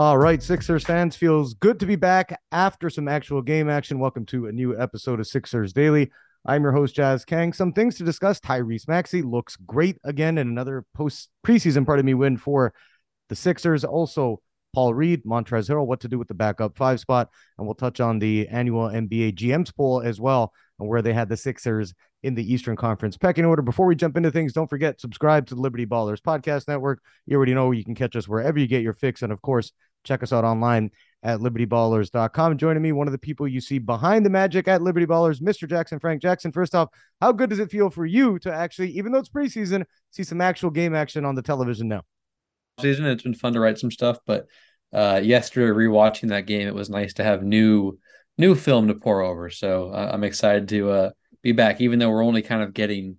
All right, Sixers fans, feels good to be back after some actual game action. Welcome to a new episode of Sixers Daily. I'm your host, Jazz Kang. Some things to discuss. Tyrese Maxey looks great again in another post preseason, part of me, win for the Sixers. Also, Paul Reed, Montrezl Harrell, what to do with the backup five spot. And we'll touch on the annual NBA GMs poll as well, and where they had the Sixers in the Eastern Conference pecking order. Before we jump into things, don't forget, subscribe to the Liberty Ballers Podcast Network. You already know you can catch us wherever you get your fix. And of course, check us out online at libertyballers.com. Joining me, one of the people you see behind the magic at Liberty Ballers, Mr. Jackson Frank. Jackson, first off, how good does it feel for you to actually, even though it's preseason, see some actual game action on the television now? Season, it's been fun to write some stuff, but uh, yesterday rewatching that game, it was nice to have new new film to pour over. So uh, I'm excited to uh, be back, even though we're only kind of getting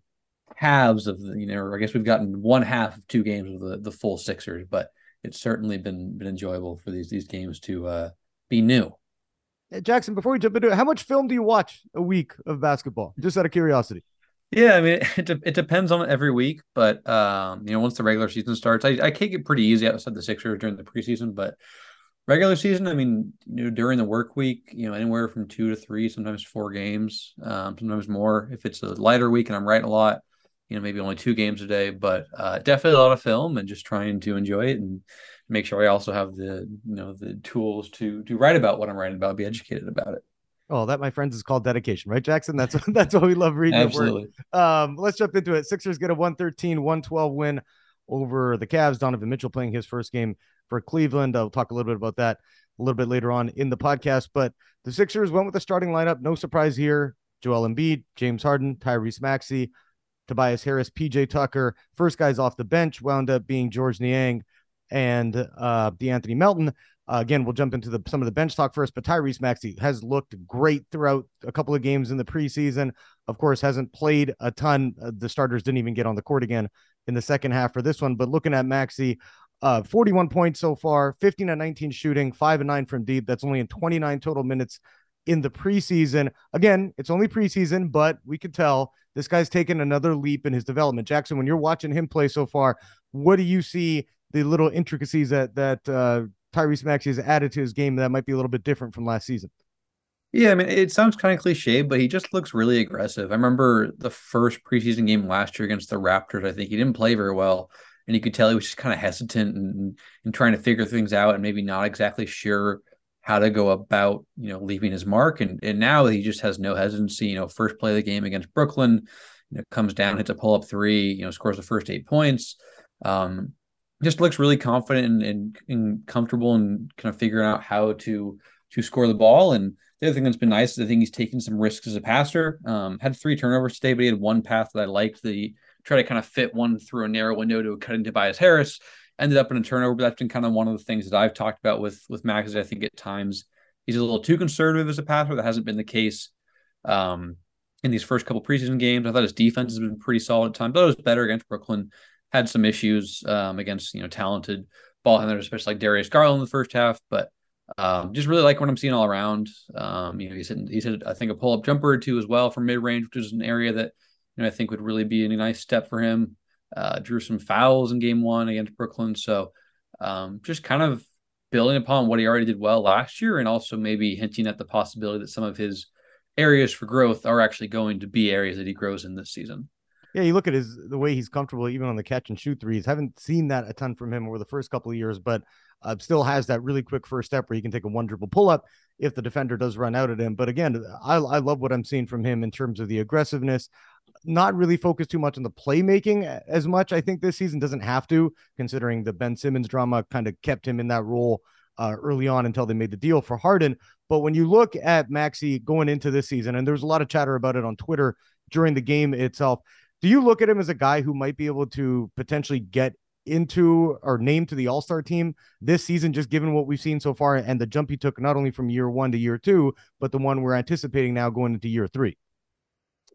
halves of the, you know, I guess we've gotten one half of two games of the, the full Sixers, but it's certainly been been enjoyable for these these games to uh, be new. Jackson, before we jump into it, how much film do you watch a week of basketball? Just out of curiosity. Yeah, I mean, it, it depends on every week, but um, you know, once the regular season starts, I, I take it pretty easy outside the Sixers during the preseason, but regular season, I mean, you know, during the work week, you know, anywhere from two to three, sometimes four games, um, sometimes more. If it's a lighter week and I'm writing a lot, you know, maybe only two games a day, but uh, definitely a lot of film and just trying to enjoy it and make sure I also have the, you know, the tools to to write about what I'm writing about, be educated about it. Oh, that my friends is called dedication, right, Jackson? That's that's what we love reading. Absolutely. Um, let's jump into it. Sixers get a 113, 112 win over the Cavs. Donovan Mitchell playing his first game for Cleveland. I'll talk a little bit about that a little bit later on in the podcast. But the Sixers went with the starting lineup. No surprise here. Joel Embiid, James Harden, Tyrese Maxey, Tobias Harris, PJ Tucker. First guys off the bench wound up being Georges Niang and uh, De'Anthony Melton. Uh, again, we'll jump into the some of the bench talk first, but Tyrese Maxey has looked great throughout a couple of games in the preseason. Of course, hasn't played a ton. Uh, the starters didn't even get on the court again in the second half for this one. But looking at Maxey, uh, 41 points so far, 15 and 19 shooting, five and nine from deep. That's only in 29 total minutes in the preseason. Again, it's only preseason, but we could tell this guy's taken another leap in his development. Jackson, when you're watching him play so far, what do you see the little intricacies that that uh, Tyrese Maxey has added to his game that might be a little bit different from last season? Yeah, I mean, it sounds kind of cliche, but he just looks really aggressive. I remember the first preseason game last year against the Raptors. I think he didn't play very well, and you could tell he was just kind of hesitant and, and trying to figure things out, and maybe not exactly sure how to go about, you know, leaving his mark. And and now he just has no hesitancy. You know, first play of the game against Brooklyn, you know, comes down, hits a pull up three, you know, scores the first eight points. Um, just looks really confident and, and, and comfortable and kind of figuring out how to to score the ball. And the other thing that's been nice is I think he's taken some risks as a passer. Um, had three turnovers today, but he had one path that I liked. The try to kind of fit one through a narrow window to cut into Tobias Harris. Ended up in a turnover, but that's been kind of one of the things that I've talked about with with Max. Is I think at times he's a little too conservative as a passer. That hasn't been the case um, in these first couple preseason games. I thought his defense has been pretty solid at times, but it was better against Brooklyn had some issues um, against you know talented ball handlers, especially like Darius Garland in the first half. But um, just really like what I'm seeing all around. Um, you know, he's hit, he's hit I think a pull up jumper or two as well from mid range, which is an area that you know I think would really be a nice step for him. Uh, drew some fouls in game one against Brooklyn, so um, just kind of building upon what he already did well last year, and also maybe hinting at the possibility that some of his areas for growth are actually going to be areas that he grows in this season. Yeah, you look at his the way he's comfortable even on the catch and shoot threes. Haven't seen that a ton from him over the first couple of years, but uh, still has that really quick first step where he can take a one dribble pull up if the defender does run out at him. But again, I, I love what I'm seeing from him in terms of the aggressiveness. Not really focused too much on the playmaking as much. I think this season doesn't have to, considering the Ben Simmons drama kind of kept him in that role uh, early on until they made the deal for Harden. But when you look at Maxey going into this season, and there was a lot of chatter about it on Twitter during the game itself, do you look at him as a guy who might be able to potentially get into or named to the All Star team this season, just given what we've seen so far and the jump he took not only from year one to year two, but the one we're anticipating now going into year three?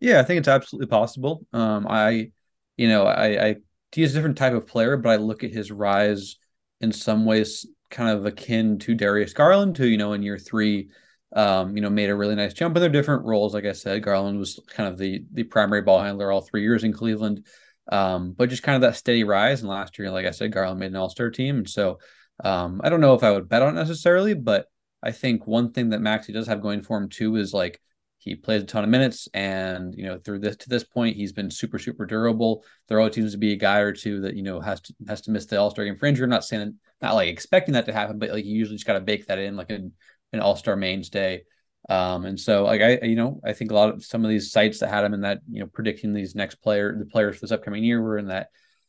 Yeah, I think it's absolutely possible. Um, I, you know, I, I he's a different type of player, but I look at his rise in some ways kind of akin to Darius Garland, who, you know, in year three um, you know, made a really nice jump. But they're different roles. Like I said, Garland was kind of the the primary ball handler all three years in Cleveland. Um, but just kind of that steady rise. And last year, like I said, Garland made an All Star team, and so Um, I don't know if I would bet on it necessarily, but I think one thing that Maxey does have going for him too is like he plays a ton of minutes, and you know through this to this point, he's been super super durable. There always seems to be a guy or two that you know has to has to miss the All Star game for. I'm not saying not like expecting that to happen, but like you usually just got to bake that in like an, an All Star mainstay. Um, and so like I, you know, I think a lot of some of these sites that had him in that, you know, predicting these next player, the players for this upcoming year were in that,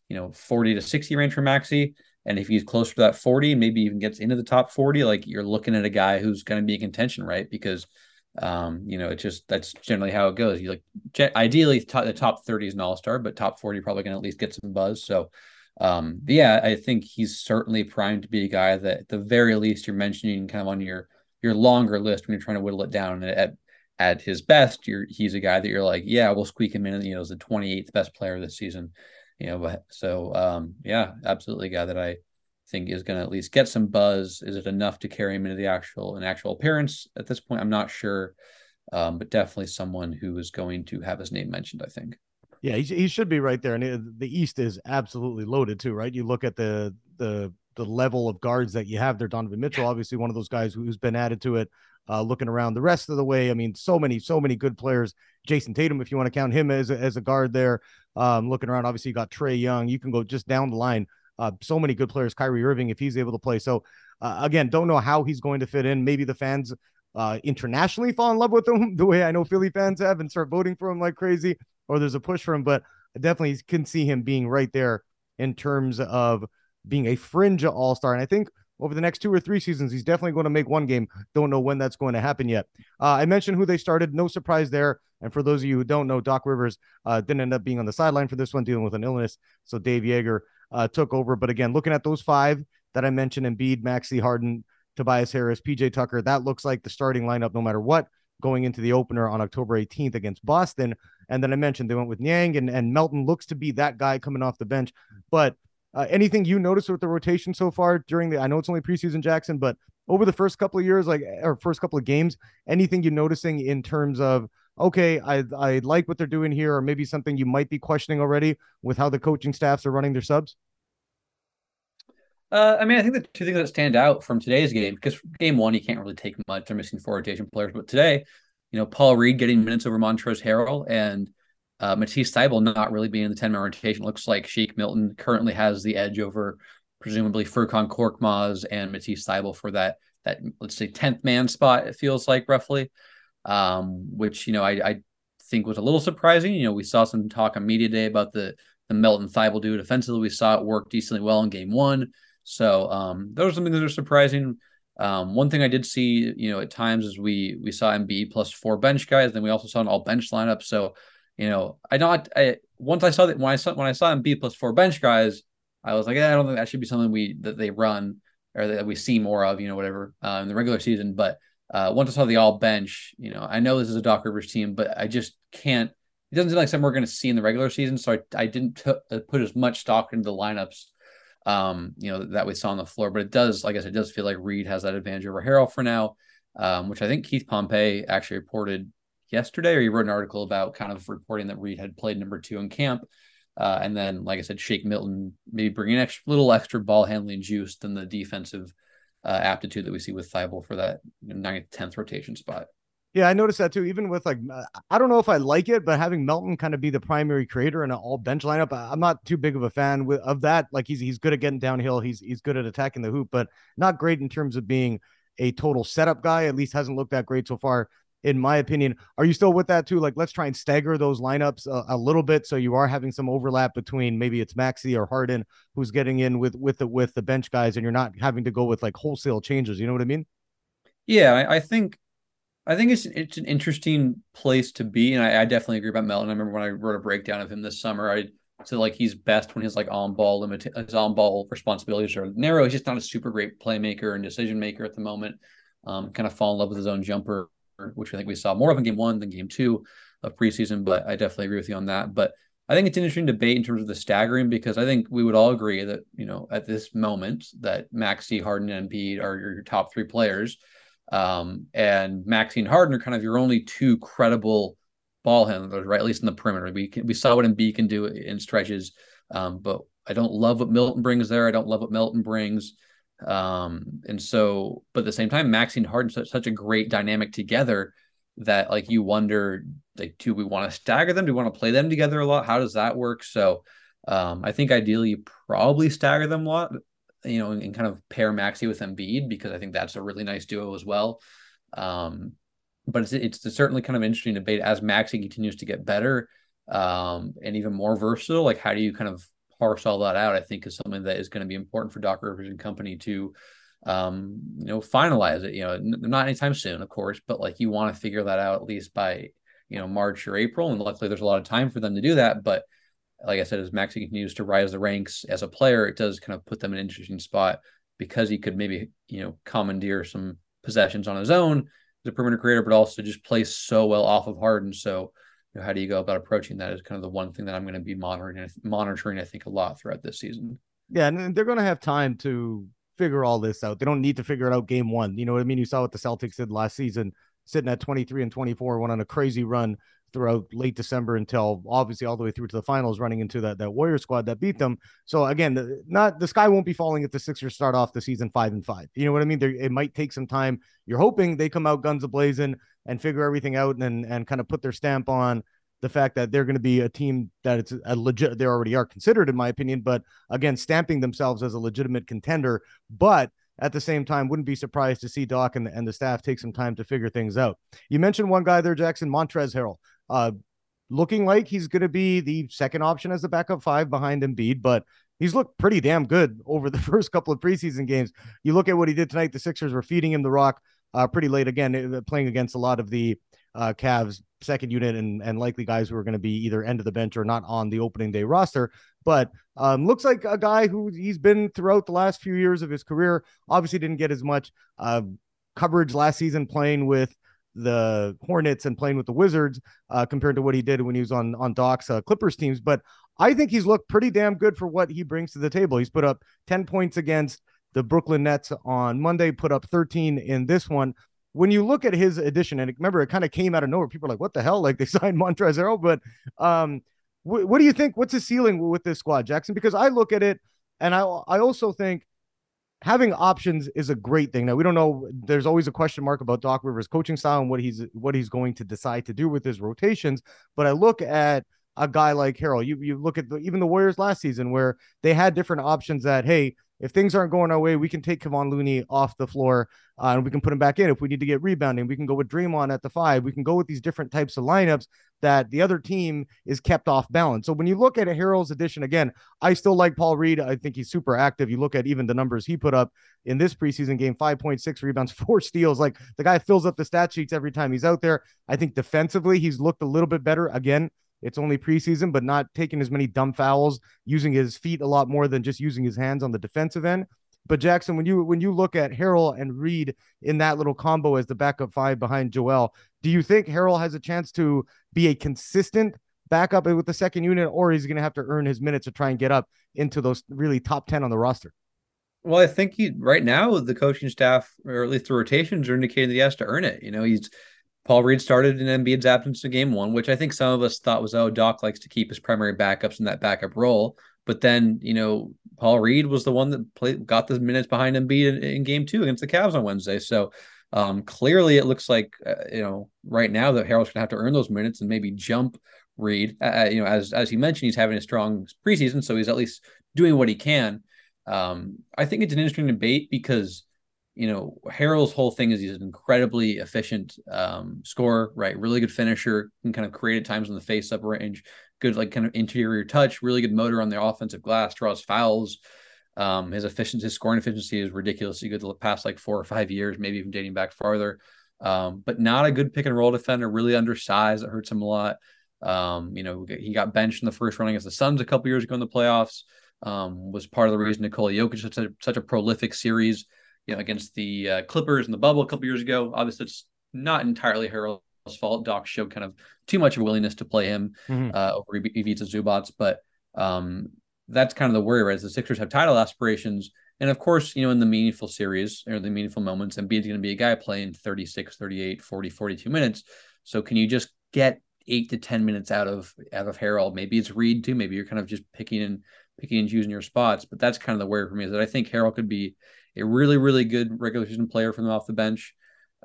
you know, 40 to 60 range for Maxey. And if he's closer to that 40, maybe even gets into the top 40, like you're looking at a guy who's going to be in contention, right? Because, um, you know, it's just that's generally how it goes. You like ideally the top 30 is an all star, but top 40 probably going to at least get some buzz. So, um, yeah, I think he's certainly primed to be a guy that at the very least you're mentioning kind of on your your longer list when you're trying to whittle it down. And at at his best, you're he's a guy that you're like, yeah, we'll squeak him in. You know, as the 28th best player this season. You know, but so um, yeah, absolutely, a guy that I think is going to at least get some buzz. Is it enough to carry him into the actual an actual appearance at this point? I'm not sure, um, but definitely someone who is going to have his name mentioned. I think. Yeah, he, he should be right there, and the East is absolutely loaded too, right? You look at the the the level of guards that you have there. Donovan Mitchell, obviously one of those guys who's been added to it. Uh, looking around the rest of the way, I mean, so many, so many good players. Jayson Tatum, if you want to count him as a, as a guard there. Um, looking around, obviously you got Trae Young. You can go just down the line. Uh, so many good players. Kyrie Irving, if he's able to play. So uh, again, don't know how he's going to fit in. Maybe the fans uh, internationally fall in love with him the way I know Philly fans have and start voting for him like crazy, or there's a push for him. But I definitely can see him being right there in terms of being a fringe All Star. And I think over the next two or three seasons, he's definitely going to make one game. Don't know when that's going to happen yet. Uh, I mentioned who they started. No surprise there. And for those of you who don't know, Doc Rivers uh, didn't end up being on the sideline for this one, dealing with an illness. So Dave Joerger uh, took over. But again, looking at those five that I mentioned Embiid, Maxey, Harden, Tobias Harris, PJ Tucker, that looks like the starting lineup no matter what going into the opener on October 18th against Boston. And then I mentioned they went with Niang and, and Melton looks to be that guy coming off the bench. But uh, anything you noticed with the rotation so far during the? I know it's only preseason, Jackson, but over the first couple of years, like or first couple of games, anything you're noticing in terms of okay, I I like what they're doing here, or maybe something you might be questioning already with how the coaching staffs are running their subs? Uh, I mean, I think the two things that stand out from today's game, because game one, you can't really take much. They're missing four rotation players. But today, you know, Paul Reed getting minutes over Montrezl Harrell and uh, Matisse Thybulle not really being in the 10 man rotation. Looks like Shake Milton currently has the edge over presumably Furkan Korkmaz and Matisse Thybulle for that, that let's say 10th man spot, it feels like roughly, um, which, you know, I, I think was a little surprising. You know, we saw some talk on media day about the, the Melton Thybulle dude offensively. We saw it work decently well in game one. So um, those are some things that are surprising. Um, one thing I did see, you know, at times is we we saw Embiid plus four bench guys, then we also saw an all bench lineup. So you know, I not I once I saw that when I saw when I saw Embiid plus four bench guys, I was like, eh, I don't think that should be something we that they run or that we see more of, you know, whatever uh, in the regular season. But uh, once I saw the all bench, you know, I know this is a Doc Rivers team, but I just can't. It doesn't seem like something we're going to see in the regular season, so I, I didn't t- uh, put as much stock into the lineups, um, you know, that we saw on the floor. But it does, like I said, it does feel like Reed has that advantage over Harrell for now, um, which I think Keith Pompey actually reported yesterday, or he wrote an article about kind of reporting that Reed had played number two in camp. Uh, and then, like I said, Shake Milton maybe bringing extra little extra ball handling juice than the defensive uh, aptitude that we see with Thybulle for that ninth, tenth rotation spot. Yeah, I noticed that too. Even with like, I don't know if I like it, but having Melton kind of be the primary creator in an all bench lineup, I'm not too big of a fan with, of that. Like he's he's good at getting downhill. He's he's good at attacking the hoop, but not great in terms of being a total setup guy. At least hasn't looked that great so far in my opinion. Are you still with that too? Like, let's try and stagger those lineups a, a, little bit so you are having some overlap between maybe it's Maxey or Harden who's getting in with with the with the bench guys, and you're not having to go with like wholesale changes. You know what I mean? Yeah, I, I think I think it's it's an interesting place to be, and I, I, definitely agree about Melton. I remember when I wrote a breakdown of him this summer. I said like he's best when his like on ball limit his on ball responsibilities are narrow. He's just not a super great playmaker and decision maker at the moment. Um, kind of fall in love with his own jumper which I think we saw more of in game one than game two of preseason. But I definitely agree with you on that. But I think it's an interesting debate in terms of the staggering because I think we would all agree that, you know, at this moment that Maxey, Harden, and Embiid are your top three players. Um, and Maxey and Harden are kind of your only two credible ball handlers, right? At least in the perimeter. We can, we saw what Embiid can do in stretches. Um, but I don't love what Milton brings there. I don't love what Milton brings. Um, and so, but at the same time, Maxey and Harden such, such a great dynamic together that like you wonder, like, do we want to stagger them? Do we want to play them together a lot? How does that work? So, um, I think ideally you probably stagger them a lot, you know, and, and kind of pair Maxey with Embiid because I think that's a really nice duo as well. Um, but it's it's certainly kind of interesting debate as Maxey continues to get better um, and even more versatile. Like, how do you kind of parse all that out? I think is something that is going to be important for Doc Rivers and company to, um, you know, finalize it. You know, n- not anytime soon, of course, but like you want to figure that out at least by you know March or April, and luckily there's a lot of time for them to do that. But like I said, as Maxey continues to rise the ranks as a player, it does kind of put them in an interesting spot because he could maybe you know commandeer some possessions on his own as a perimeter creator, but also just plays so well off of Harden. So, know, how do you go about approaching that is kind of the one thing that I'm going to be monitoring, monitoring, I think, a lot throughout this season. Yeah, and they're going to have time to figure all this out. They don't need to figure it out game one. You know what I mean? You saw what the Celtics did last season, sitting at 23 and 24, went on a crazy run throughout late December until obviously all the way through to the finals, running into that that Warrior squad that beat them. So again, the, not the sky won't be falling if the Sixers start off the season five and five. You know what I mean? There, it might take some time. You're hoping they come out guns a blazing and figure everything out and and kind of put their stamp on the fact that they're going to be a team that it's a legit. They already are considered, in my opinion, but again, stamping themselves as a legitimate contender, but at the same time, wouldn't be surprised to see Doc and, and the staff take some time to figure things out. You mentioned one guy there, Jackson Montrezl Harrell. Uh, looking like he's going to be the second option as a backup five behind Embiid, but he's looked pretty damn good over the first couple of preseason games. You look at what he did tonight. The Sixers were feeding him the rock uh, pretty late again, uh, playing against a lot of the uh, Cavs second unit and, and likely guys who are going to be either end of the bench or not on the opening day roster. But um, looks like a guy who he's been throughout the last few years of his career. Obviously, didn't get as much uh, coverage last season playing with the Hornets and playing with the Wizards uh, compared to what he did when he was on on Doc's uh, Clippers teams. But I think he's looked pretty damn good for what he brings to the table. He's put up 10 points against the Brooklyn Nets on Monday, put up 13 in this one. When you look at his addition, and remember, it kind of came out of nowhere. People are like, what the hell? Like they signed Montrezl. But um, wh- what do you think? What's the ceiling with this squad, Jackson? Because I look at it and I, I also think having options is a great thing. Now we don't know. There's always a question mark about Doc Rivers' coaching style and what he's what he's going to decide to do with his rotations. But I look at a guy like Harrell. You you look at the, even the Warriors last season where they had different options. That hey, if things aren't going our way, we can take Kevon Looney off the floor uh, and we can put him back in. If we need to get rebounding, we can go with Draymond at the five. We can go with these different types of lineups that the other team is kept off balance. So when you look at a Harrell's addition again, I still like Paul Reed. I think he's super active. You look at even the numbers he put up in this preseason game 5.6 rebounds, four steals. Like the guy fills up the stat sheets every time he's out there. I think defensively, he's looked a little bit better. Again, it's only preseason, but not taking as many dumb fouls, using his feet a lot more than just using his hands on the defensive end. But Jackson, when you when you look at Harrell and Reed in that little combo as the backup five behind Joel, do you think Harrell has a chance to be a consistent backup with the second unit, or he's going to have to earn his minutes to try and get up into those really top ten on the roster? Well, I think he right now the coaching staff, or at least the rotations, are indicating that he has to earn it. You know, he's Paul Reed started in Embiid's absence in game one, which I think some of us thought was, oh, Doc likes to keep his primary backups in that backup role. But then, you know, Paul Reed was the one that played, got the minutes behind Embiid in, in game two against the Cavs on Wednesday. So um, clearly it looks like, uh, you know, right now that Harrell's going to have to earn those minutes and maybe jump Reed. Uh, uh, you know, as, as he mentioned, he's having a strong preseason, so he's at least doing what he can. Um, I think it's an interesting debate because you know, Harrell's whole thing is he's an incredibly efficient um, scorer, right? Really good finisher, can kind of create at times in the face up range, good like kind of interior touch, really good motor on the offensive glass, draws fouls. Um, his efficiency, his scoring efficiency is ridiculously good the past like four or five years, maybe even dating back farther. Um, but not a good pick and roll defender, really undersized. It hurts him a lot. Um, you know, he got benched in the first run against the Suns a couple years ago in the playoffs. Um, was part of the reason Nikola Jokic such a, such a prolific series you know, against the uh, Clippers in the bubble a couple years ago. Obviously, it's not entirely Harrell's fault. Doc showed kind of too much of a willingness to play him mm-hmm. uh, over Ivica Zubac, but um, that's kind of the worry, right? The Sixers have title aspirations. And of course, you know, in the meaningful series or the meaningful moments, Embiid's going to be a guy playing 36, 38, 40, 42 minutes. So can you just get eight to 10 minutes out of, out of Harrell? Maybe it's Reed too. Maybe you're kind of just picking and picking and choosing your spots, but that's kind of the worry for me is that I think Harrell could be a really, really good regular season player from off the bench.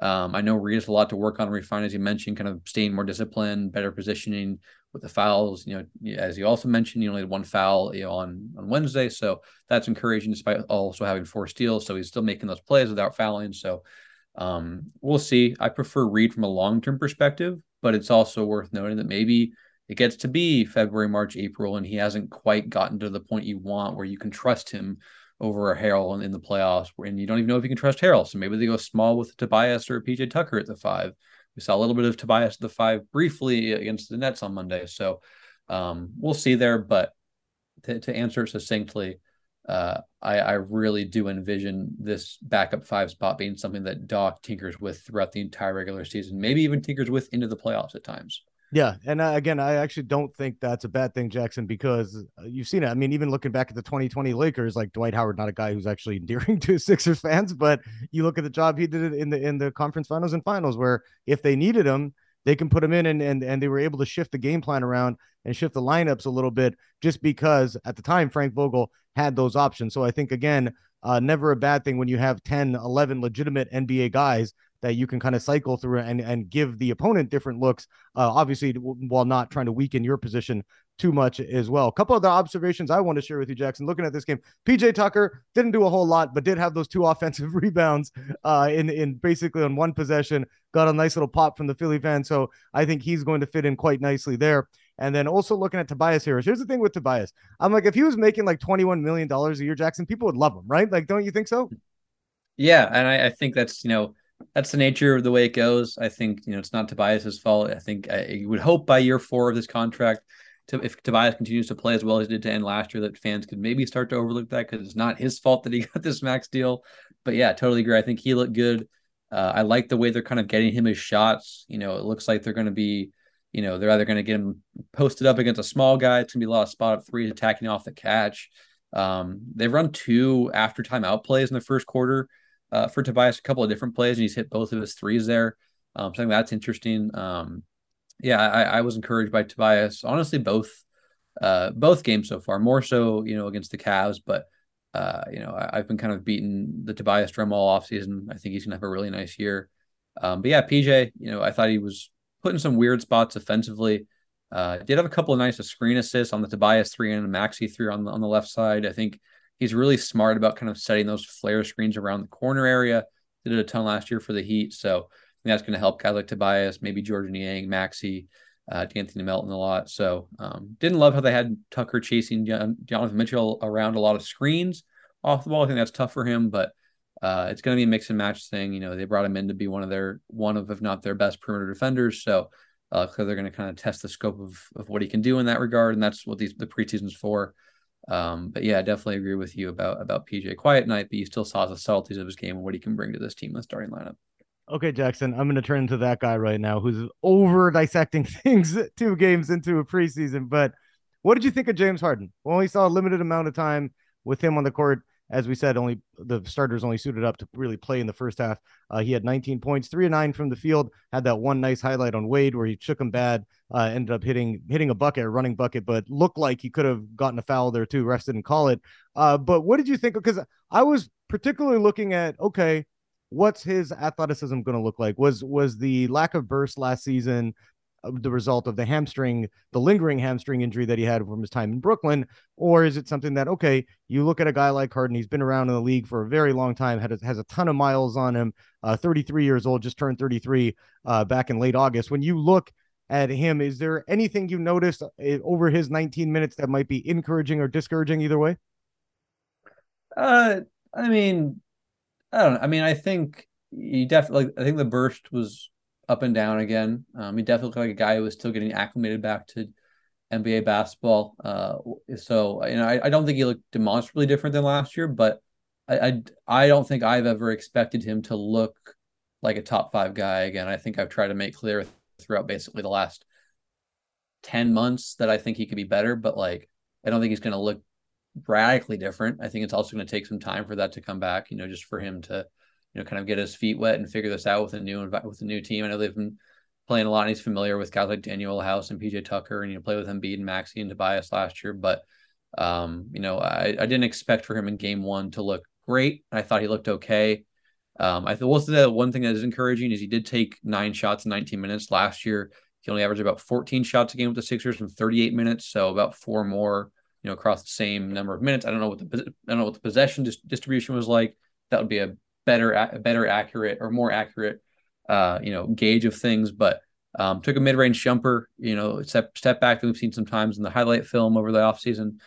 Um, I know Reed has a lot to work on refine, as you mentioned, kind of staying more disciplined, better positioning with the fouls. You know, as you also mentioned, you only had one foul you know, on on Wednesday, so that's encouraging despite also having four steals. So he's still making those plays without fouling. So um, we'll see. I prefer Reed from a long term perspective, but it's also worth noting that maybe it gets to be February, March, April, and he hasn't quite gotten to the point you want where you can trust him over a Harrell in, the playoffs, and you don't even know if you can trust Harrell. So maybe they go small with Tobias or PJ Tucker at the five. We saw a little bit of Tobias at the five briefly against the Nets on Monday. So um, we'll see there. But to, to answer it succinctly, uh, I, I really do envision this backup five spot being something that Doc tinkers with throughout the entire regular season, maybe even tinkers with into the playoffs at times. Yeah, and uh, again, I actually don't think that's a bad thing, Jackson, because uh, you've seen it. I mean, even looking back at the 2020 Lakers, like Dwight Howard, not a guy who's actually endearing to Sixers fans, but you look at the job he did in the in the conference finals and finals, where if they needed him, they can put him in, and and and they were able to shift the game plan around and shift the lineups a little bit, just because at the time Frank Vogel had those options. So I think again, uh, never a bad thing when you have 10, 11 legitimate NBA guys that you can kind of cycle through and and give the opponent different looks. Uh, obviously, while not trying to weaken your position too much as well. A couple of the observations I want to share with you, Jackson. Looking at this game, PJ Tucker didn't do a whole lot, but did have those two offensive rebounds uh, in in basically on one possession. Got a nice little pop from the Philly fan, so I think he's going to fit in quite nicely there. And then also looking at Tobias Harris. Here's the thing with Tobias. I'm like, if he was making like 21 million dollars a year, Jackson, people would love him, right? Like, don't you think so? Yeah, and I, I think that's you know that's the nature of the way it goes. I think you know it's not Tobias's fault. I think I would hope by year four of this contract, to, if Tobias continues to play as well as he did to end last year, that fans could maybe start to overlook that because it's not his fault that he got this max deal. But yeah, totally agree. I think he looked good. Uh, I like the way they're kind of getting him his shots. You know, it looks like they're going to be, you know, they're either going to get him posted up against a small guy. It's going to be a lot of spot up threes attacking off the catch. Um, they've run two after timeout plays in the first quarter uh, for Tobias, a couple of different plays, and he's hit both of his threes there. Um, something that's interesting. Um, yeah, I, I, was encouraged by Tobias. Honestly, both uh, both games so far. More so, you know, against the Cavs, but uh, you know, I, have been kind of beating the Tobias drum all off season. I think he's gonna have a really nice year. Um, but yeah, PJ, you know, I thought he was putting some weird spots offensively. Uh, did have a couple of nice screen assists on the Tobias three and a Maxey three on the, on the left side. I think He's really smart about kind of setting those flare screens around the corner area. They did a ton last year for the Heat, so that's going to help guys like Tobias, maybe Georges Niang, Maxey, uh, Melton a lot. So um, didn't love how they had Tucker chasing Jonathan Mitchell around a lot of screens off the ball. I think that's tough for him, but uh, it's going to be a mix and match thing. You know, they brought him in to be one of their one of if not their best perimeter defenders. So uh, they're going to kind of test the scope of of what he can do in that regard, and that's what these the preseason's for. Um, but yeah, I definitely agree with you about about PJ. Quiet night, but you still saw the subtleties of his game and what he can bring to this team in the starting lineup. Okay, Jackson, I'm going to turn into that guy right now who's over dissecting things two games into a preseason. But what did you think of James Harden? We only saw a limited amount of time with him on the court as we said, only the starters only suited up to really play in the first half. Uh, he had 19 points, three and nine from the field. Had that one nice highlight on Wade where he shook him bad. Uh, ended up hitting hitting a bucket, a running bucket, but looked like he could have gotten a foul there too. Refs didn't call it. Uh, but what did you think? Because I was particularly looking at okay, what's his athleticism going to look like? Was was the lack of burst last season the result of the hamstring, the lingering hamstring injury that he had from his time in Brooklyn? Or is it something that, okay, you look at a guy like Harden, he's been around in the league for a very long time, had a, has a ton of miles on him, uh, 33 years old, just turned 33 uh, back in late August. When you look at him, is there anything you noticed uh, over his 19 minutes that might be encouraging or discouraging either way? Uh, I mean, I don't know. I mean, I think he definitely, I think the burst was up and down again. Um, he definitely looked like a guy who was still getting acclimated back to NBA basketball. Uh, so you know, I, I don't think he looked demonstrably different than last year, but I, I I don't think I've ever expected him to look like a top five guy again. I think I've tried to make clear throughout basically the last ten months that I think he could be better, but like I don't think he's going to look radically different. I think it's also going to take some time for that to come back. You know, just for him to you know, kind of get his feet wet and figure this out with a new with a new team. I know they've been playing a lot, and he's familiar with guys like Danuel House and PJ Tucker, and you know, play with Embiid and Maxey and Tobias last year. But um, you know, I, I didn't expect for him in game one to look great. I thought he looked okay. Um, I will say one thing that is encouraging is he did take nine shots in 19 minutes last year. He only averaged about 14 shots a game with the Sixers in 38 minutes, so about four more, you know, across the same number of minutes. I don't know what the I don't know what the possession dis- distribution was like. That would be a better, better accurate or more accurate, uh, you know, gauge of things. But um, took a mid-range jumper, you know, step step back that we've seen sometimes in the highlight film over the offseason.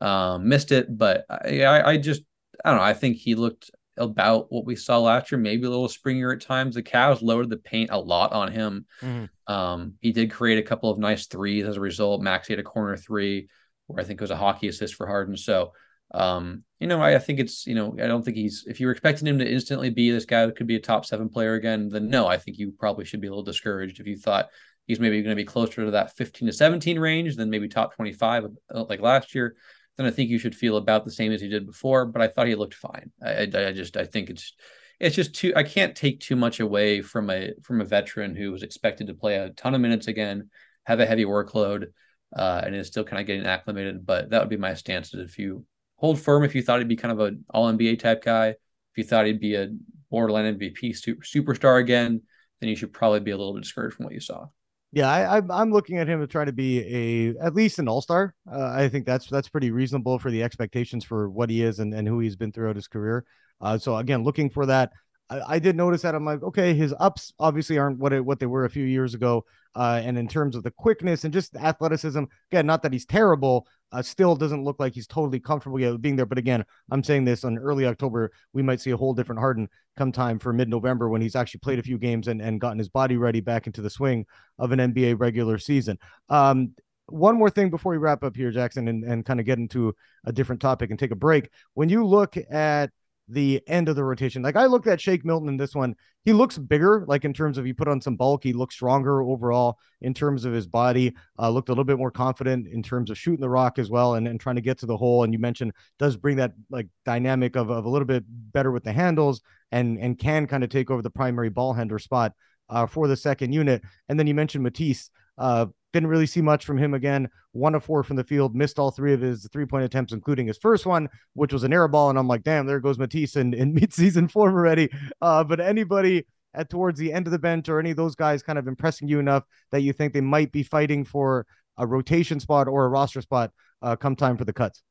Um, missed it, but I, I, I just I don't know. I think he looked about what we saw last year, maybe a little springier at times. The Cavs loaded the paint a lot on him. Mm-hmm. Um, he did create a couple of nice threes as a result. Max had a corner three where I think it was a hockey assist for Harden. So, um, you know, I, I, think it's, you know, I don't think he's, if you're expecting him to instantly be this guy that could be a top seven player again, then no, I think you probably should be a little discouraged if you thought he's maybe going to be closer to that 15 to 17 range than maybe top 25 uh, like last year then I think you should feel about the same as you did before. But I thought he looked fine. I, I, I just I think it's it's just too I can't take too much away from a from a veteran who was expected to play a ton of minutes again, have a heavy workload, uh, and is still kind of getting acclimated. But that would be my stance. If you hold firm, if you thought he'd be kind of an All NBA type guy, if you thought he'd be a borderline MVP super, superstar again, then you should probably be a little bit discouraged from what you saw. Yeah, I, I'm looking at him to try to be a at least an all star. Uh, I think that's that's pretty reasonable for the expectations for what he is and, and who he's been throughout his career. Uh, so again, looking for that. I, I, did notice that I'm like, okay, his ups obviously aren't what it, what they were a few years ago. Uh, and in terms of the quickness and just athleticism, again, not that he's terrible, uh, still doesn't look like he's totally comfortable yet being there. But again, I'm saying this on early October, we might see a whole different Harden come time for mid November when he's actually played a few games and, and gotten his body ready back into the swing of an NBA regular season. Um, one more thing before we wrap up here, Jackson, and, and kind of get into a different topic and take a break. When you look at the end of the rotation. Like I looked at Shake Milton in this one. He looks bigger, like in terms of he put on some bulk. He looks stronger overall in terms of his body. Uh, looked a little bit more confident in terms of shooting the rock as well and, and trying to get to the hole. And you mentioned does bring that like dynamic of, of a little bit better with the handles and and can kind of take over the primary ball handler spot uh, for the second unit. And then you mentioned Matisse. Uh, didn't really see much from him again. One of four from the field, missed all three of his three point attempts, including his first one, which was an air ball. And I'm like, damn, there goes Matisse in, in mid season form already. Uh, but anybody at towards the end of the bench or any of those guys kind of impressing you enough that you think they might be fighting for a rotation spot or a roster spot uh, come time for the cuts?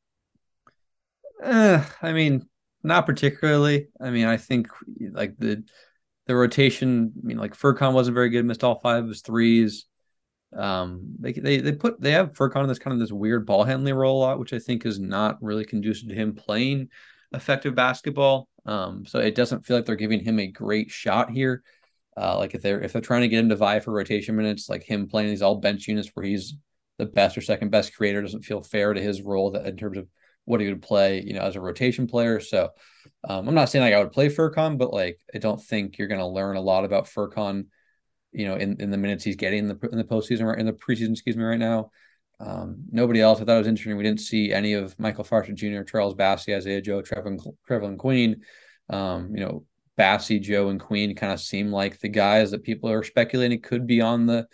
Uh, I mean, not particularly. I mean, I think like the the rotation. I mean, like Furkan wasn't very good, missed all five of his threes. Um, they they they put they have Furkan in this kind of this weird ball handling role a lot, which I think is not really conducive to him playing effective basketball. Um, so it doesn't feel like they're giving him a great shot here. Uh, like if they're if they're trying to get him to vie for rotation minutes, like him playing these all bench units where he's the best or second best creator doesn't feel fair to his role that in terms of what he would play, you know, as a rotation player. So um, I'm not saying like I would play Furkan, but like I don't think you're going to learn a lot about Furkan you know, in, in the minutes he's getting in the in the postseason or in the preseason, excuse me, right now. Um, nobody else. I thought it was interesting. We didn't see any of Michael Foster Jr., Charles Bassey, Isaiah Joe, Trevor, Trevelin Queen. Um, you know, Bassey, Joe, and Queen kind of seem like the guys that people are speculating could be on the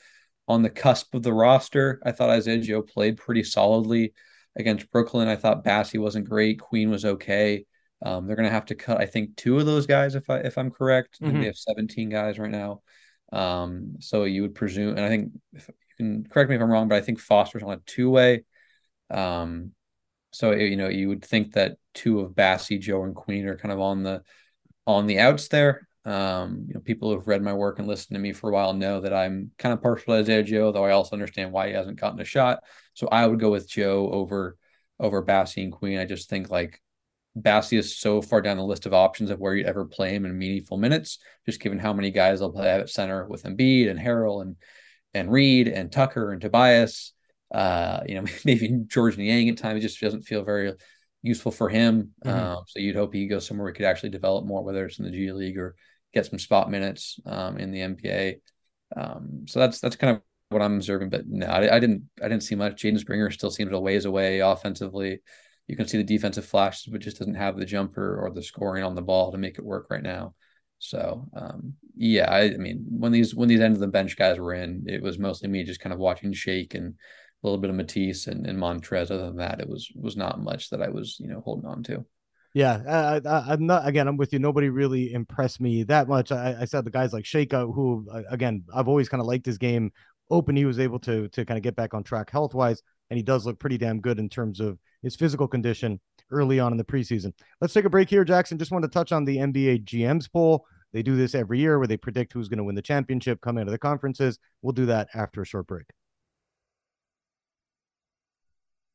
on the cusp of the roster. I thought Isaiah Joe played pretty solidly against Brooklyn. I thought Bassey wasn't great. Queen was okay. Um, they're going to have to cut, I think, two of those guys if I if I'm correct. Mm-hmm. They have 17 guys right now. Um, so you would presume, and I think if, you can correct me if I'm wrong, but I think Foster's on a two way. Um, so you know you would think that two of Bassey, Joe, and Queen are kind of on the on the outs there. Um, you know, people who've read my work and listened to me for a while know that I'm kind of partial to Isaiah Joe, though I also understand why he hasn't gotten a shot. So I would go with Joe over over Bassey and Queen. I just think like Bassey is so far down the list of options of where you'd ever play him in meaningful minutes, just given how many guys they'll play at center with Embiid and Harrell and and Reed and Tucker and Tobias. Uh, you know, maybe Georges Niang at times just doesn't feel very useful for him. Mm-hmm. Um, so you'd hope he goes somewhere he could actually develop more, whether it's in the G League or get some spot minutes um, in the NBA. Um, so that's that's kind of what I'm observing. But no, I, I didn't I didn't see much. Jaden Springer still seems a ways away offensively you can see the defensive flashes, but just doesn't have the jumper or the scoring on the ball to make it work right now. So um, yeah, I, I, mean when these when these end of the bench guys were in, it was mostly me just kind of watching Shake and a little bit of Matisse and, and Montrez. Other than that, it was was not much that I was you know holding on to. Yeah, I, am not. Again, I'm with you. Nobody really impressed me that much. I, I said the guys like Shake, who uh, again I've always kind of liked his game. Open, he was able to to kind of get back on track health wise, and he does look pretty damn good in terms of his physical condition early on in the preseason. Let's take a break here, Jackson. Just wanted to touch on the NBA GMs poll. They do this every year where they predict who's going to win the championship, come out of the conferences. We'll do that after a short break.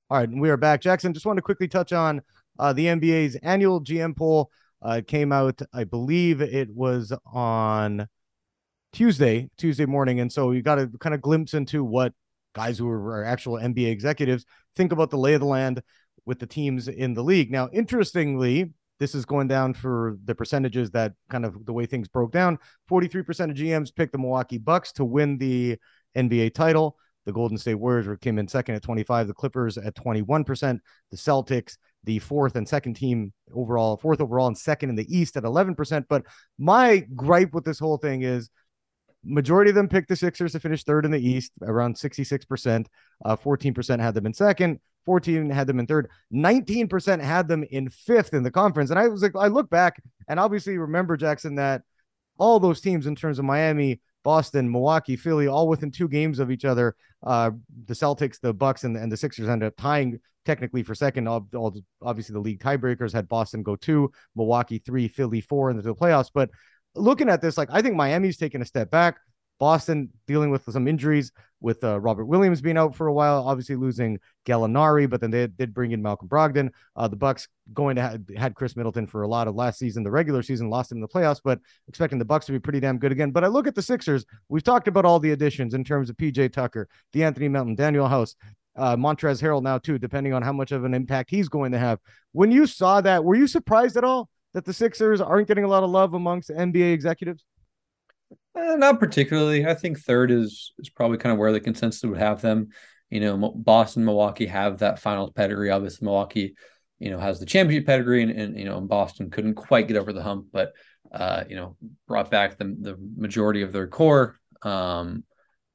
All right, we are back. Jackson, just want to quickly touch on uh, the NBA's annual GM poll. Uh, it came out, I believe it was on Tuesday, Tuesday morning. And so you got a kind of glimpse into what guys who are actual NBA executives think about the lay of the land with the teams in the league. Now, interestingly, this is going down for the percentages that kind of the way things broke down. 43% of GMs picked the Milwaukee Bucks to win the NBA title. The Golden State Warriors came in second at 25, the Clippers at 21%, the Celtics, the fourth and second team overall, fourth overall and second in the East at 11%. But my gripe with this whole thing is majority of them picked the Sixers to finish third in the East, around 66%. Uh, 14% had them in second, 14 had them in third, 19% had them in fifth in the conference. And I was like, I look back and obviously remember, Jackson, that all those teams in terms of Miami, Boston, Milwaukee, Philly, all within two games of each other. Uh, the Celtics, the Bucks, and, and the Sixers ended up tying technically for second. All, all, obviously, the league tiebreakers had Boston go two, Milwaukee three, Philly four into the playoffs. But looking at this, like I think Miami's taking a step back. Boston dealing with some injuries with uh, Robert Williams being out for a while, obviously losing Gallinari, but then they did bring in Malcolm Brogdon. Uh, the Bucks going to have had Khris Middleton for a lot of last season, the regular season, lost him in the playoffs, but expecting the Bucks to be pretty damn good again. But I look at the Sixers. We've talked about all the additions in terms of PJ Tucker, De'Anthony Melton, Danuel House, uh, Montrezl Harrell now too, depending on how much of an impact he's going to have. When you saw that, were you surprised at all that the Sixers aren't getting a lot of love amongst NBA executives? Uh, not particularly. I think third is is probably kind of where the consensus would have them. You know, Boston, Milwaukee have that finals pedigree. Obviously, Milwaukee, you know, has the championship pedigree, and, and you know, Boston couldn't quite get over the hump, but uh, you know, brought back the the majority of their core. Um,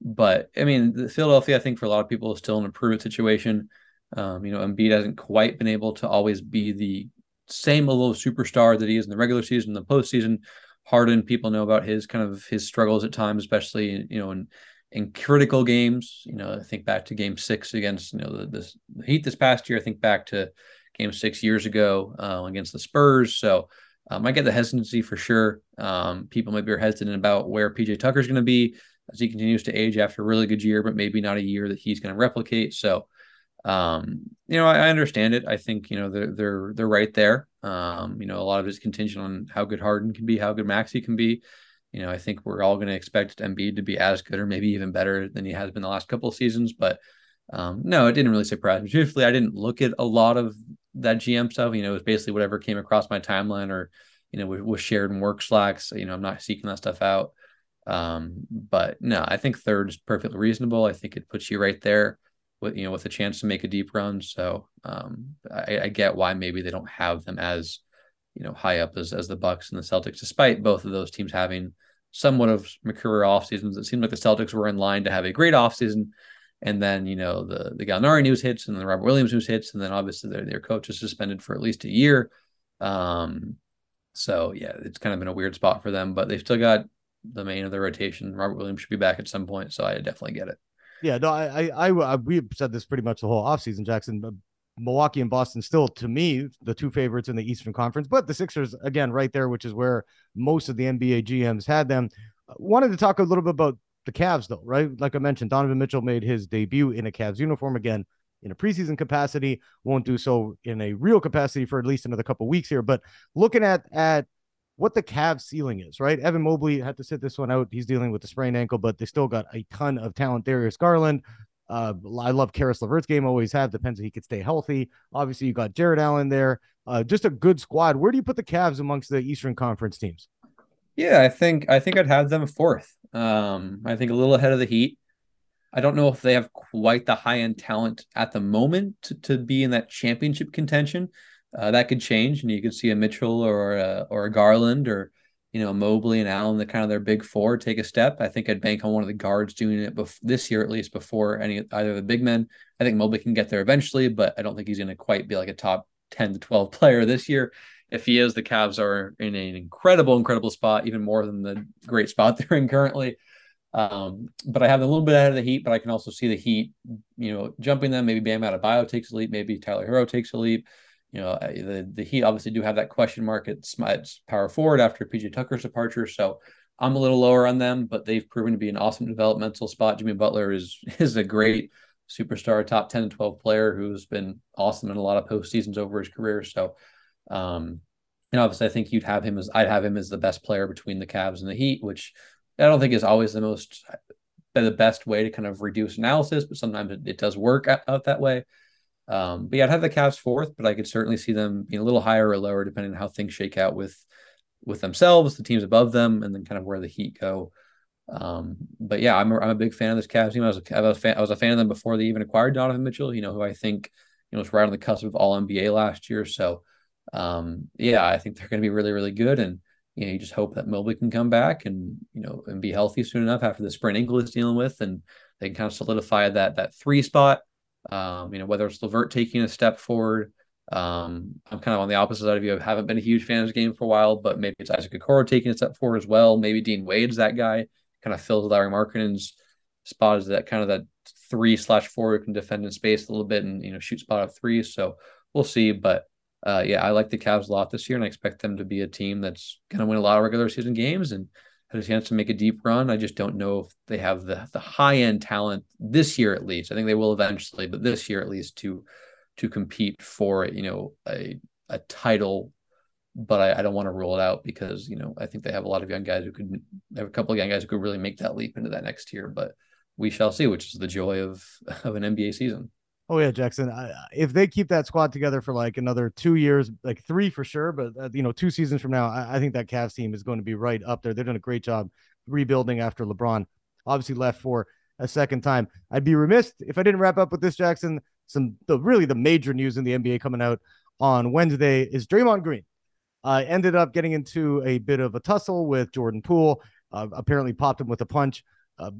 but I mean, Philadelphia, I think for a lot of people, is still an improved situation. Um, you know, Embiid hasn't quite been able to always be the same level of superstar that he is in the regular season, the postseason. Harden, people know about his kind of his struggles at times, especially you know in in critical games. You know, I think back to Game Six against you know the, the Heat this past year. I think back to Game Six years ago uh, against the Spurs. So um, I get the hesitancy for sure. Um, people might be hesitant about where PJ Tucker is going to be as he continues to age after a really good year, but maybe not a year that he's going to replicate. So um, you know, I, I, understand it. I think you know they're they're they're right there. Um, you know, a lot of it's contingent on how good Harden can be, how good Maxey can be. You know, I think we're all going to expect Embiid to be as good or maybe even better than he has been the last couple of seasons. But um, no, it didn't really surprise me. Truthfully, I didn't look at a lot of that GM stuff. You know, it was basically whatever came across my timeline or you know was shared in work slacks. You know, I'm not seeking that stuff out. Um, but no, I think third is perfectly reasonable. I think it puts you right there with you know with a chance to make a deep run. So um, I, I, get why maybe they don't have them as you know high up as as the Bucks and the Celtics, despite both of those teams having somewhat of career off seasons. It seemed like the Celtics were in line to have a great off season, and then you know the the Gallinari news hits, and the Robert Williams news hits, and then obviously their their coach is suspended for at least a year. Um, so yeah, it's kind of been a weird spot for them, but they've still got the main of the rotation. Robert Williams should be back at some point, so I definitely get it. Yeah, no, I, I, I, we said this pretty much the whole offseason, Jackson. Uh, Milwaukee and Boston still, to me, the two favorites in the Eastern Conference, but the Sixers, again, right there, which is where most of the NBA GMs had them. Uh, wanted to talk a little bit about the Cavs, though, right? Like I mentioned, Donovan Mitchell made his debut in a Cavs uniform again in a preseason capacity. Won't do so in a real capacity for at least another couple weeks here. But looking at at what the Cavs ceiling is, right? Evan Mobley had to sit this one out. He's dealing with the sprained ankle, but they still got a ton of talent. Darius Garland. Uh, I love Caris LeVert's game, always have. Depends if he could stay healthy. Obviously, you got Jarrett Allen there. Uh, just a good squad. Where do you put the Cavs amongst the Eastern Conference teams? Yeah, I think I think I'd have them fourth. Um, I think a little ahead of the Heat. I don't know if they have quite the high end talent at the moment to, to be in that championship contention. Uh, that could change, and you could see a Mitchell or a, or a Garland or you know Mobley and Allen, the kind of their big four, take a step. I think I'd bank on one of the guards doing it bef- this year at least before any either of the big men. I think Mobley can get there eventually, but I don't think he's going to quite be like a top ten to twelve player this year. if he is, the Cavs are in an incredible, incredible spot, even more than the great spot they're in currently. Um, but I have a little bit ahead of the Heat, but I can also see the Heat, you know, jumping them. Maybe Bam out Adebayo takes a leap, maybe Tyler Herro takes a leap. You know, the the Heat obviously do have that question mark at, at power forward after PJ Tucker's departure, so I'm a little lower on them, but they've proven to be an awesome developmental spot. Jimmy Butler is is a great superstar, top 10 and 12 player who's been awesome in a lot of post seasons over his career. So, um, and obviously, I think you'd have him as I'd have him as the best player between the Cavs and the Heat, which I don't think is always the most the best way to kind of reduce analysis, but sometimes it, it does work out, out, that way. Um, but yeah, I'd have the Cavs fourth, but I could certainly see them being a little higher or lower depending on how things shake out with with themselves, the teams above them, and then kind of where the Heat go. Um, but yeah, I'm a, I'm a big fan of this Cavs team. I was a, I was a fan I was a fan of them before they even acquired Donovan Mitchell. You know who I think you know was right on the cusp of All NBA last year. So um, yeah, I think they're going to be really really good, and you know you just hope that Mobley can come back and you know and be healthy soon enough after the sprained ankle he's dealing with, and they can kind of solidify that that three spot. Um, you know whether it's LeVert taking a step forward. Um, I'm kind of on the opposite side of you. I haven't been a huge fan of this game for a while, but maybe it's Isaac Okoro taking a step forward as well. Maybe Dean Wade's that guy kind of fills Lauri Markkanen's spot as that kind of that three slash four who can defend in space a little bit and you know shoot spot up three. So we'll see. But uh, yeah, I like the Cavs a lot this year, and I expect them to be a team that's going to win a lot of regular season games and have a chance to make a deep run. I just don't know if they have the the high end talent this year at least. I think they will eventually, but this year at least to to compete for you know a a title but I, I don't want to rule it out because you know I think they have a lot of young guys who could have a couple of young guys who could really make that leap into that next year. But we shall see, which is the joy of of an NBA season. Oh yeah, Jackson. I, if they keep that squad together for like another two years, like three for sure, but uh, you know, two seasons from now, I, I, think that Cavs team is going to be right up there. They're doing a great job rebuilding after LeBron obviously left for a second time. I'd be remiss if I didn't wrap up with this, Jackson. Some the really the major news in the NBA coming out on Wednesday is Draymond Green uh, ended up getting into a bit of a tussle with Jordan Poole. Uh, apparently, popped him with a punch. Uh,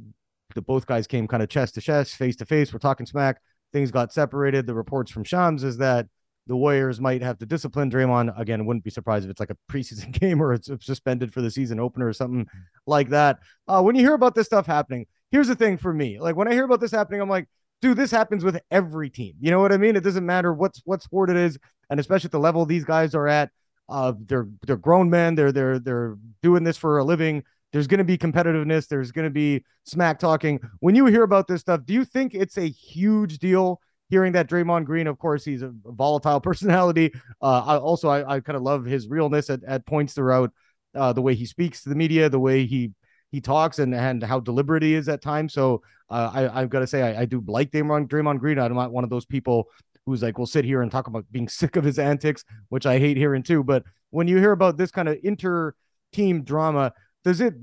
the both guys came kind of chest to chest, face to face. We're talking smack. Things got separated. The reports from Shams is that the Warriors might have to discipline Draymond. Again, wouldn't be surprised if it's like a preseason game or it's suspended for the season opener or something like that. Uh, when you hear about this stuff happening, here's the thing for me. Like when I hear about this happening, I'm like, dude, this happens with every team. You know what I mean? It doesn't matter what's what sport it is, and especially at the level these guys are at. Uh, they're they're grown men. They're they're they're doing this for a living. There's going to be competitiveness. There's going to be smack talking. When you hear about this stuff, do you think it's a huge deal? Hearing that Draymond Green, of course, he's a volatile personality. Uh, I also I, I kind of love his realness at, at points throughout uh, the way he speaks to the media, the way he he talks, and and how deliberate he is at times. So uh, I I've got to say I, I do like Draymond Draymond Green. I'm not one of those people who's like, we'll sit here and talk about being sick of his antics, which I hate hearing too. But when you hear about this kind of inter team drama, does it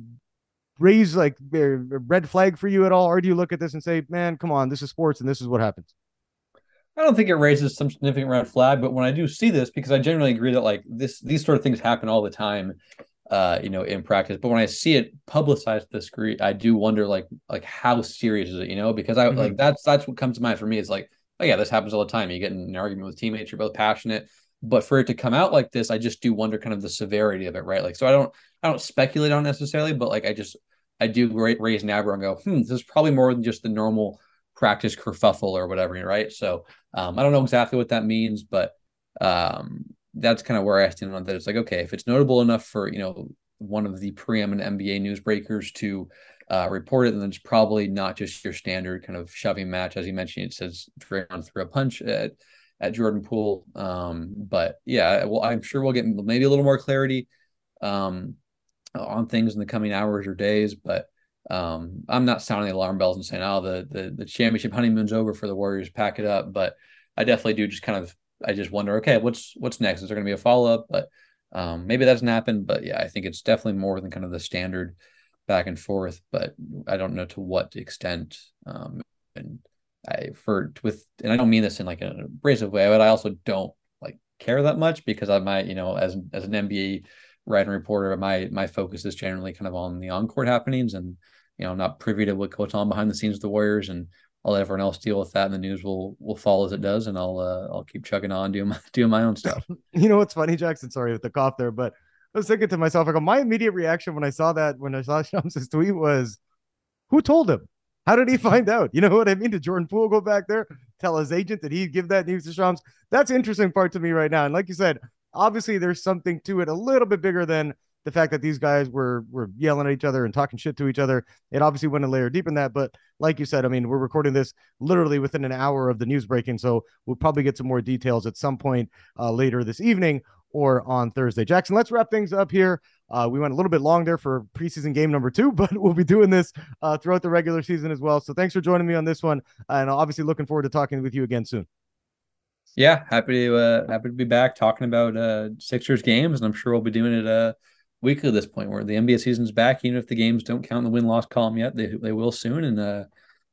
raise like a red flag for you at all? Or do you look at this and say, man, come on, this is sports and this is what happens? I don't think it raises some significant red flag, but when I do see this, because I generally agree that like this, these sort of things happen all the time, uh, you know, in practice. But when I see it publicized this degree, I do wonder like, like how serious is it, you know? Because I mm-hmm. like that's that's what comes to mind for me is like, oh yeah, this happens all the time. You get in an argument with teammates, you're both passionate, but for it to come out like this, I just do wonder kind of the severity of it, right? Like, so I don't, I don't speculate on necessarily, but like I just, I do raise an eyebrow and go, hmm, this is probably more than just the normal practice kerfuffle or whatever, right? So um, I don't know exactly what that means, but um, that's kind of where I stand on that. It's like, okay, if it's notable enough for you know one of the preeminent NBA newsbreakers to uh, report it, and then it's probably not just your standard kind of shoving match. As you mentioned, it says Draymond threw a punch at, at Jordan Poole. Um, but yeah, well, I'm sure we'll get maybe a little more clarity um, on things in the coming hours or days. But um, I'm not sounding the alarm bells and saying, "Oh, the the the championship honeymoon's over for the Warriors, pack it up." But I definitely do just kind of I just wonder, okay, what's what's next? Is there going to be a follow up? But um, maybe that doesn't happen. But yeah, I think it's definitely more than kind of the standard back and forth, but I don't know to what extent. Um, and I for with, and I don't mean this in like an abrasive way, but I also don't like care that much because I might, you know, as as an NBA writer reporter, my my focus is generally kind of on the on court happenings, and you know, I'm not privy to what goes on behind the scenes of the Warriors, and I'll let everyone else deal with that, and the news will will fall as it does, and I'll uh, I'll keep chugging on doing my doing my own stuff. you know what's funny, Jackson? Sorry with the cough there, but I was thinking to myself, like, my immediate reaction when I saw that when I saw Shams' tweet was, "Who told him? How did he find out? You know what I mean? Did Jordan Poole go back there, tell his agent? Did he give that news to Shams? That's interesting part to me right now. And like you said, obviously there's something to it a little bit bigger than the fact that these guys were were yelling at each other and talking shit to each other. It obviously went a layer deep in that. But like you said, I mean, we're recording this literally within an hour of the news breaking, so we'll probably get some more details at some point uh, later this evening or on Thursday. Jackson, let's wrap things up here. Uh, we went a little bit long there for preseason game number two, but we'll be doing this uh, throughout the regular season as well. So thanks for joining me on this one, and obviously looking forward to talking with you again soon. Yeah, happy to uh, happy to be back talking about uh, Sixers games, and I'm sure we'll be doing it uh, weekly at this point, where the NBA season's back. Even if the games don't count in the win loss column yet, they they will soon, and uh,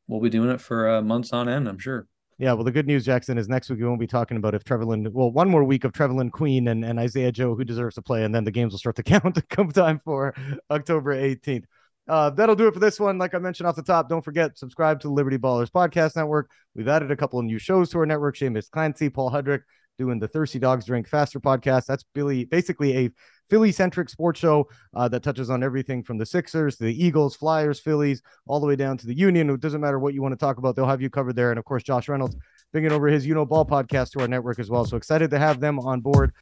we'll be doing it for uh, months on end. I'm sure. Yeah, well, the good news, Jackson, is next week we won't be talking about if Trevelin, well, one more week of Trevelin Queen and, and Isaiah Joe, who deserves to play, and then the games will start to count come time for October 18th. Uh, that'll do it for this one. Like I mentioned off the top, don't forget, subscribe to the Liberty Ballers Podcast Network. We've added a couple of new shows to our network. Seamus Clancy, Paul Hudrick doing the Thirsty Dogs Drink Faster podcast. That's Billy, basically a Philly centric sports show uh, that touches on everything from the Sixers, the Eagles, Flyers, Phillies, all the way down to the Union. It doesn't matter what you want to talk about, they'll have you covered there. And of course, Josh Reynolds bringing over his You Know Ball podcast to our network as well. So excited to have them on board.